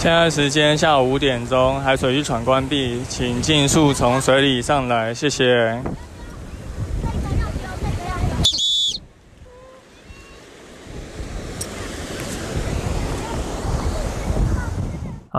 现在时间下午五点钟，海水浴场关闭，请尽速从水里上来，谢谢。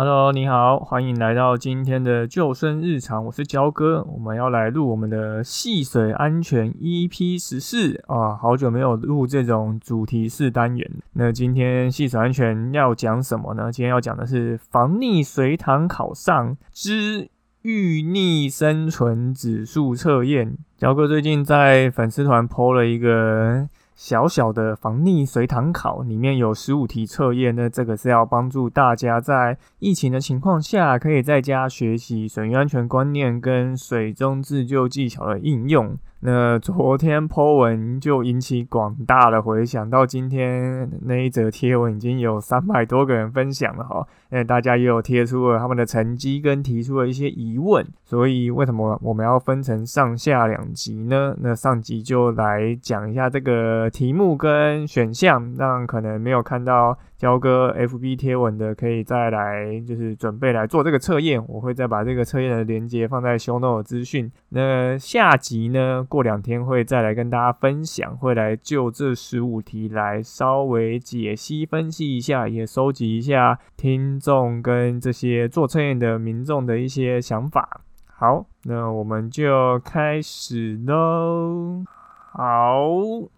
Hello，你好，欢迎来到今天的救生日常，我是焦哥，我们要来录我们的戏水安全 EP 十四啊，好久没有录这种主题式单元。那今天戏水安全要讲什么呢？今天要讲的是防溺水塘考上之遇溺生存指数测验。焦哥最近在粉丝团 PO 了一个。小小的防溺随堂考里面有十五题测验，那这个是要帮助大家在疫情的情况下，可以在家学习水域安全观念跟水中自救技巧的应用。那昨天 po 文就引起广大的回响，到今天那一则贴文已经有三百多个人分享了哈。那大家也有贴出了他们的成绩跟提出了一些疑问，所以为什么我们要分成上下两集呢？那上集就来讲一下这个题目跟选项，让可能没有看到。交哥 FB 贴文的可以再来，就是准备来做这个测验。我会再把这个测验的链接放在 Show Note 资讯。那下集呢，过两天会再来跟大家分享，会来就这十五题来稍微解析分析一下，也收集一下听众跟这些做测验的民众的一些想法。好，那我们就开始喽。好，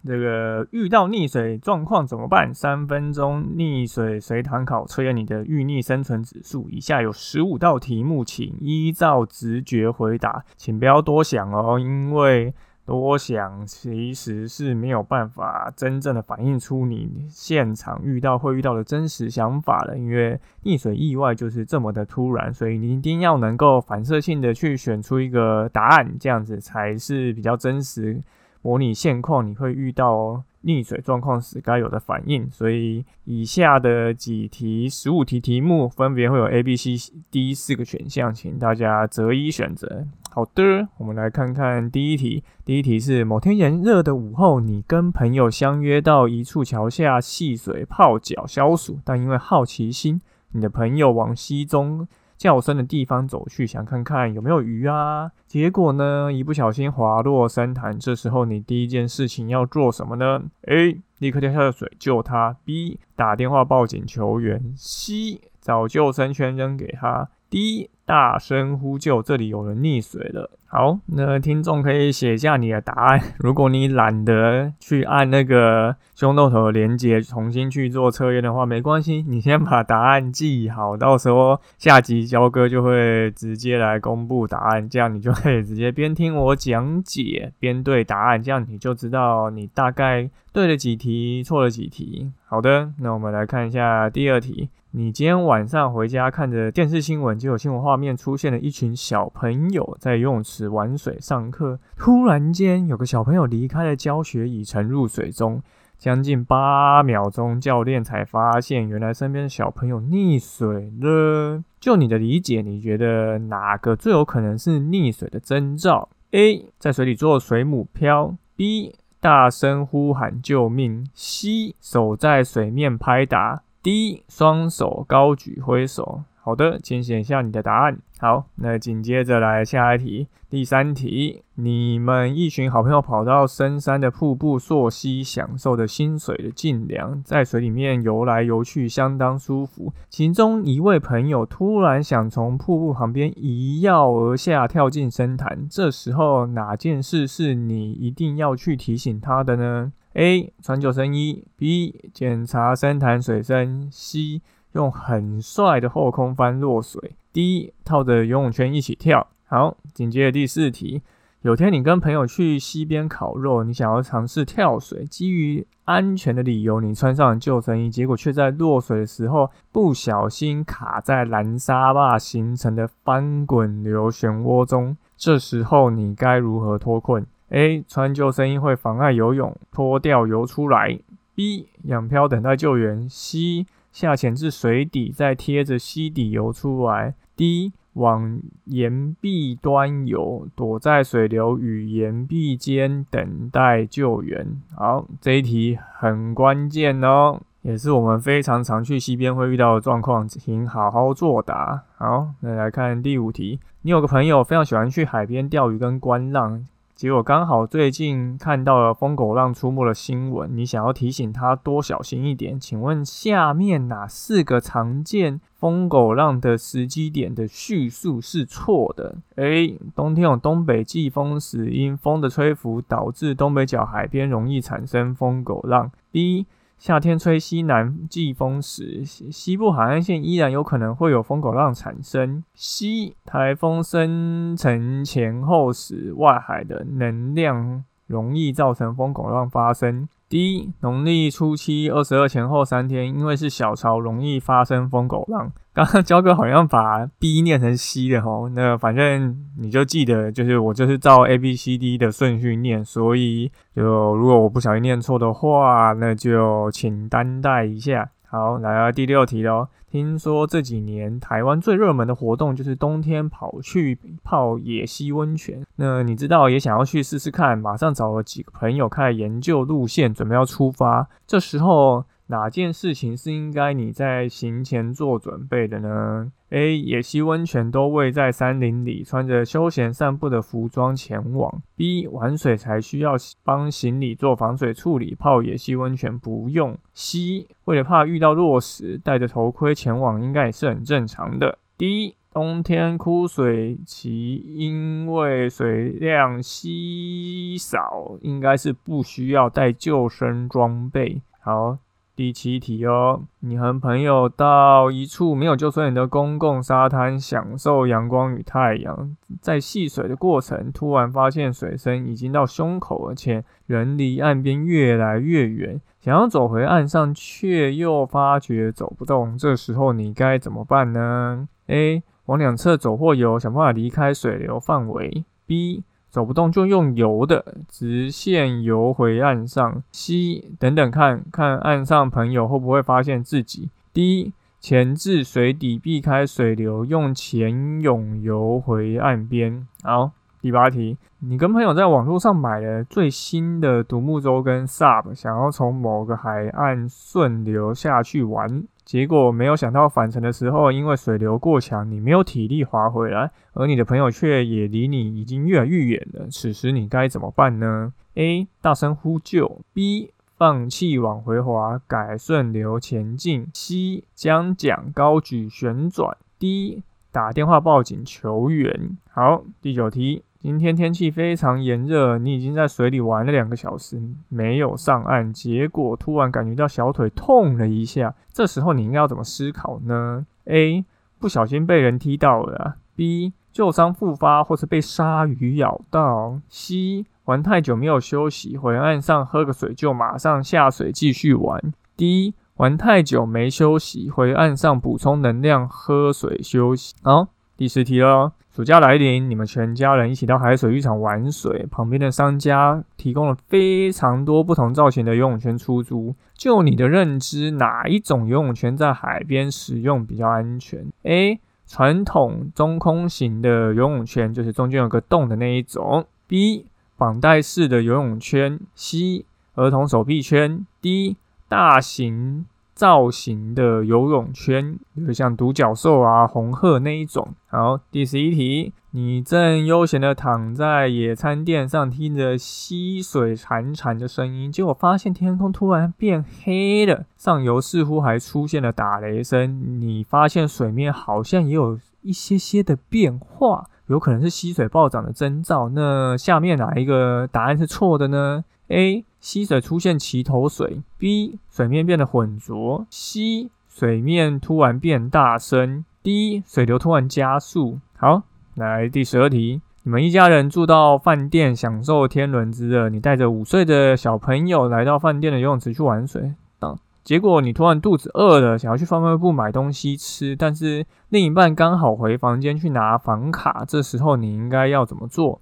这个遇到溺水状况怎么办？三分钟溺水随堂考测验你的遇溺生存指数。以下有十五道题目，请依照直觉回答，请不要多想哦，因为多想其实是没有办法真正的反映出你现场遇到会遇到的真实想法的。因为溺水意外就是这么的突然，所以你一定要能够反射性的去选出一个答案，这样子才是比较真实。模拟现况，你会遇到溺水状况时该有的反应。所以以下的几题十五题题目分别会有 A、B、C、D 四个选项，请大家择一选择。好的，我们来看看第一题。第一题是：某天炎热的午后，你跟朋友相约到一处桥下戏水泡脚消暑，但因为好奇心，你的朋友往溪中。较深的地方走去，想看看有没有鱼啊。结果呢，一不小心滑落深潭。这时候你第一件事情要做什么呢？A. 立刻跳下水救他。B. 打电话报警求援。C. 找救生圈扔给他。D. 大声呼救，这里有人溺水了。好，那听众可以写下你的答案。如果你懒得去按那个胸豆头的连接重新去做测验的话，没关系，你先把答案记好，到时候下集焦哥就会直接来公布答案，这样你就可以直接边听我讲解边对答案，这样你就知道你大概对了几题，错了几题。好的，那我们来看一下第二题。你今天晚上回家看着电视新闻，就有新闻画面出现了一群小朋友在游泳池玩水上课。突然间，有个小朋友离开了教学椅，沉入水中，将近八秒钟，教练才发现原来身边的小朋友溺水了。就你的理解，你觉得哪个最有可能是溺水的征兆？A. 在水里做水母漂；B. 大声呼喊救命；C. 手在水面拍打。第一，双手高举挥手。好的，请写下你的答案。好，那紧接着来下一题，第三题。你们一群好朋友跑到深山的瀑布溯溪，享受着新水的净凉，在水里面游来游去，相当舒服。其中一位朋友突然想从瀑布旁边一跃而下，跳进深潭。这时候哪件事是你一定要去提醒他的呢？A 穿救生衣，B 检查深潭水深，C 用很帅的后空翻落水，D 套着游泳圈一起跳。好，紧接着第四题，有天你跟朋友去溪边烤肉，你想要尝试跳水，基于安全的理由，你穿上救生衣，结果却在落水的时候不小心卡在蓝沙坝形成的翻滚流漩涡中，这时候你该如何脱困？A 穿救生衣会妨碍游泳，脱掉游出来。B 仰漂等待救援。C 下潜至水底，再贴着溪底游出来。D 往岩壁端游，躲在水流与岩壁间等待救援。好，这一题很关键哦。也是我们非常常去溪边会遇到的状况，请好好作答。好，那来看第五题。你有个朋友非常喜欢去海边钓鱼跟观浪，结果刚好最近看到了疯狗浪出没的新闻，你想要提醒他多小心一点。请问下面哪四个常见疯狗浪的时机点的叙述是错的？A. 冬天有东北季风时，因风的吹拂导致东北角海边容易产生疯狗浪。B. 夏天吹西南季风时，西部海岸线依然有可能会有风狗浪产生。西台风生成前后时，外海的能量容易造成风狗浪发生。第一农历初七二十二前后三天，因为是小潮，容易发生疯狗浪。刚刚 焦哥好像把 B 念成 C 的吼，那反正你就记得，就是我就是照 A B C D 的顺序念，所以就如果我不小心念错的话，那就请担待一下。好，来到第六题喽。听说这几年台湾最热门的活动就是冬天跑去泡野溪温泉。那你知道也想要去试试看，马上找了几个朋友开始研究路线，准备要出发。这时候。哪件事情是应该你在行前做准备的呢？A. 野溪温泉都位在山林里，穿着休闲散步的服装前往。B. 玩水才需要帮行李做防水处理，泡野溪温泉不用。C. 为了怕遇到落石，戴着头盔前往应该也是很正常的。D. 冬天枯水期，因为水量稀少，应该是不需要带救生装备。好。第七题哦，你和朋友到一处没有救生员的公共沙滩，享受阳光与太阳。在戏水的过程，突然发现水深已经到胸口，而且人离岸边越来越远，想要走回岸上，却又发觉走不动。这时候你该怎么办呢？A. 往两侧走或游，想办法离开水流范围。B. 走不动就用游的直线游回岸上。C 等等看看岸上朋友会不会发现自己。D 潜至水底避开水流，用潜泳游回岸边。好，第八题，你跟朋友在网络上买了最新的独木舟跟 SUP，想要从某个海岸顺流下去玩。结果没有想到返程的时候，因为水流过强，你没有体力划回来，而你的朋友却也离你已经越来越远了。此时你该怎么办呢？A. 大声呼救；B. 放弃往回滑，改顺流前进；C. 将桨高举旋转；D. 打电话报警求援。好，第九题。今天天气非常炎热，你已经在水里玩了两个小时，没有上岸，结果突然感觉到小腿痛了一下。这时候你应该要怎么思考呢？A. 不小心被人踢到了；B. 旧伤复发，或是被鲨鱼咬到；C. 玩太久没有休息，回岸上喝个水就马上下水继续玩；D. 玩太久没休息，回岸上补充能量，喝水休息。好，第十题喽。暑假来临，你们全家人一起到海水浴场玩水。旁边的商家提供了非常多不同造型的游泳圈出租。就你的认知，哪一种游泳圈在海边使用比较安全？A. 传统中空型的游泳圈，就是中间有个洞的那一种。B. 绑带式的游泳圈。C. 儿童手臂圈。D. 大型。造型的游泳圈，比如像独角兽啊、红鹤那一种。好，第十一题，你正悠闲的躺在野餐垫上，听着溪水潺潺的声音，结果发现天空突然变黑了，上游似乎还出现了打雷声。你发现水面好像也有一些些的变化，有可能是溪水暴涨的征兆。那下面哪一个答案是错的呢？A 溪水出现齐头水，B 水面变得浑浊，C 水面突然变大声，D 水流突然加速。好，来第十二题，你们一家人住到饭店，享受天伦之乐。你带着五岁的小朋友来到饭店的游泳池去玩水，当结果你突然肚子饿了，想要去贩卖部买东西吃，但是另一半刚好回房间去拿房卡，这时候你应该要怎么做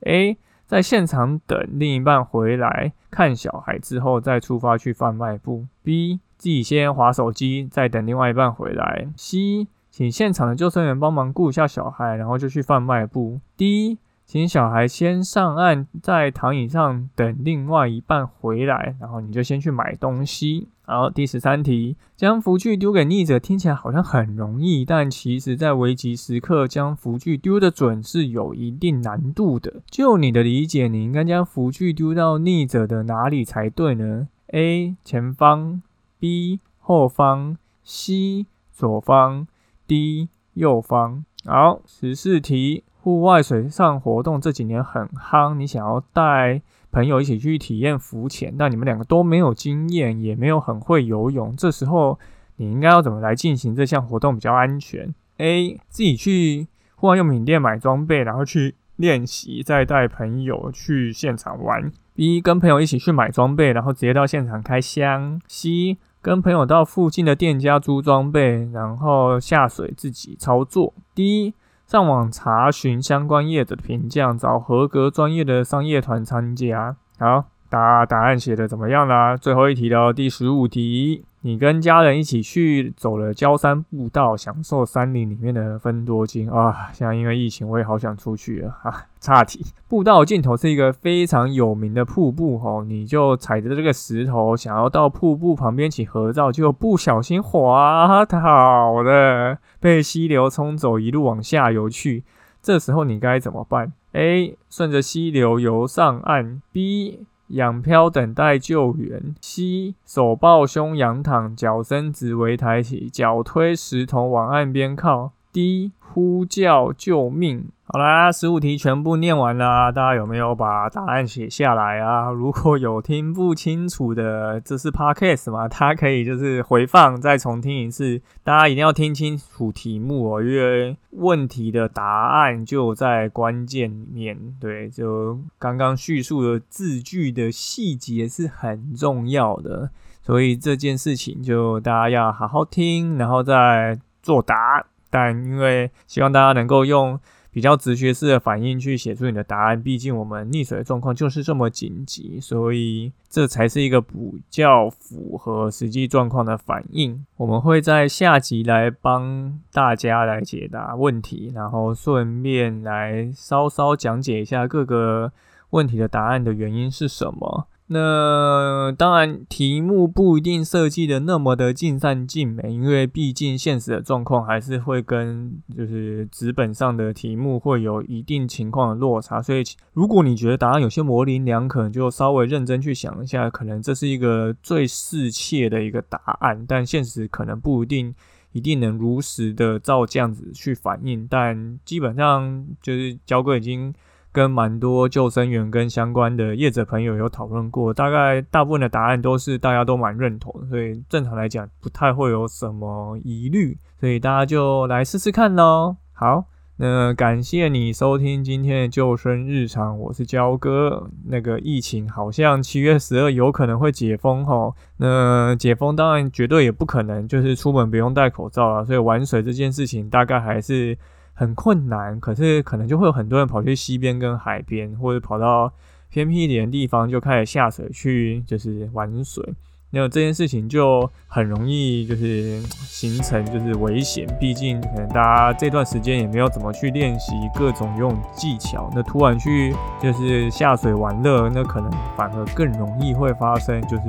？A 在现场等另一半回来看小孩之后，再出发去贩卖部。B. 自己先划手机，再等另外一半回来。C. 请现场的救生员帮忙顾一下小孩，然后就去贩卖部。D. 请小孩先上岸，在躺椅上等另外一半回来，然后你就先去买东西。好，第十三题，将福具丢给逆者，听起来好像很容易，但其实在危急时刻将福具丢得准是有一定难度的。就你的理解，你应该将福具丢到逆者的哪里才对呢？A. 前方 B. 后方 C. 左方 D. 右方。好，十四题。户外水上活动这几年很夯，你想要带朋友一起去体验浮潜，但你们两个都没有经验，也没有很会游泳，这时候你应该要怎么来进行这项活动比较安全？A. 自己去户外用品店买装备，然后去练习，再带朋友去现场玩。B. 跟朋友一起去买装备，然后直接到现场开箱。C. 跟朋友到附近的店家租装备，然后下水自己操作。D. 上网查询相关业者的评价，找合格专业的商业团参加。好，答答案写的怎么样啦？最后一题了，第十五题。你跟家人一起去走了焦山步道，享受山林里面的分多金啊！现在因为疫情，我也好想出去了啊！岔题，步道尽头是一个非常有名的瀑布哦，你就踩着这个石头，想要到瀑布旁边起合照，就不小心滑倒了，被溪流冲走，一路往下游去。这时候你该怎么办？A. 顺着溪流游上岸。B. 仰漂等待救援。七手抱胸仰躺，脚伸直为抬起，脚推石头往岸边靠。D 呼叫救命。好啦，十五题全部念完啦，大家有没有把答案写下来啊？如果有听不清楚的，这是 podcast 嘛？它可以就是回放再重听一次。大家一定要听清楚题目哦，因为问题的答案就在关键面。对，就刚刚叙述的字句的细节是很重要的，所以这件事情就大家要好好听，然后再作答。但因为希望大家能够用。比较直觉式的反应去写出你的答案，毕竟我们溺水的状况就是这么紧急，所以这才是一个比较符合实际状况的反应。我们会在下集来帮大家来解答问题，然后顺便来稍稍讲解一下各个问题的答案的原因是什么。那当然，题目不一定设计的那么的尽善尽美，因为毕竟现实的状况还是会跟就是纸本上的题目会有一定情况的落差。所以，如果你觉得答案有些模棱两可，就稍微认真去想一下，可能这是一个最适切的一个答案。但现实可能不一定一定能如实的照这样子去反映。但基本上就是焦哥已经。跟蛮多救生员跟相关的业者朋友有讨论过，大概大部分的答案都是大家都蛮认同，所以正常来讲不太会有什么疑虑，所以大家就来试试看喽。好，那感谢你收听今天的救生日常，我是焦哥。那个疫情好像七月十二有可能会解封吼，那解封当然绝对也不可能就是出门不用戴口罩了，所以玩水这件事情大概还是。很困难，可是可能就会有很多人跑去溪边跟海边，或者跑到偏僻一点的地方就开始下水去，就是玩水。那这件事情就很容易就是形成就是危险，毕竟可能大家这段时间也没有怎么去练习各种游泳技巧，那突然去就是下水玩乐，那可能反而更容易会发生就是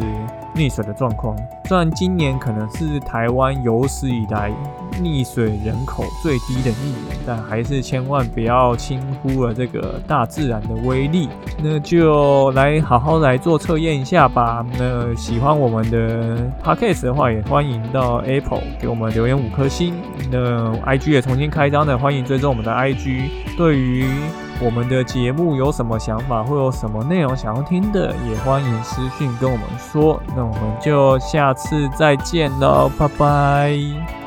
溺水的状况。虽然今年可能是台湾有史以来溺水人口最低的一年，但还是千万不要轻忽了这个大自然的威力。那就来好好来做测验一下吧。那喜欢我。我们的 podcast 的话，也欢迎到 Apple 给我们留言五颗星。那 IG 也重新开张的，欢迎追踪我们的 IG。对于我们的节目有什么想法，或有什么内容想要听的，也欢迎私讯跟我们说。那我们就下次再见喽，拜拜。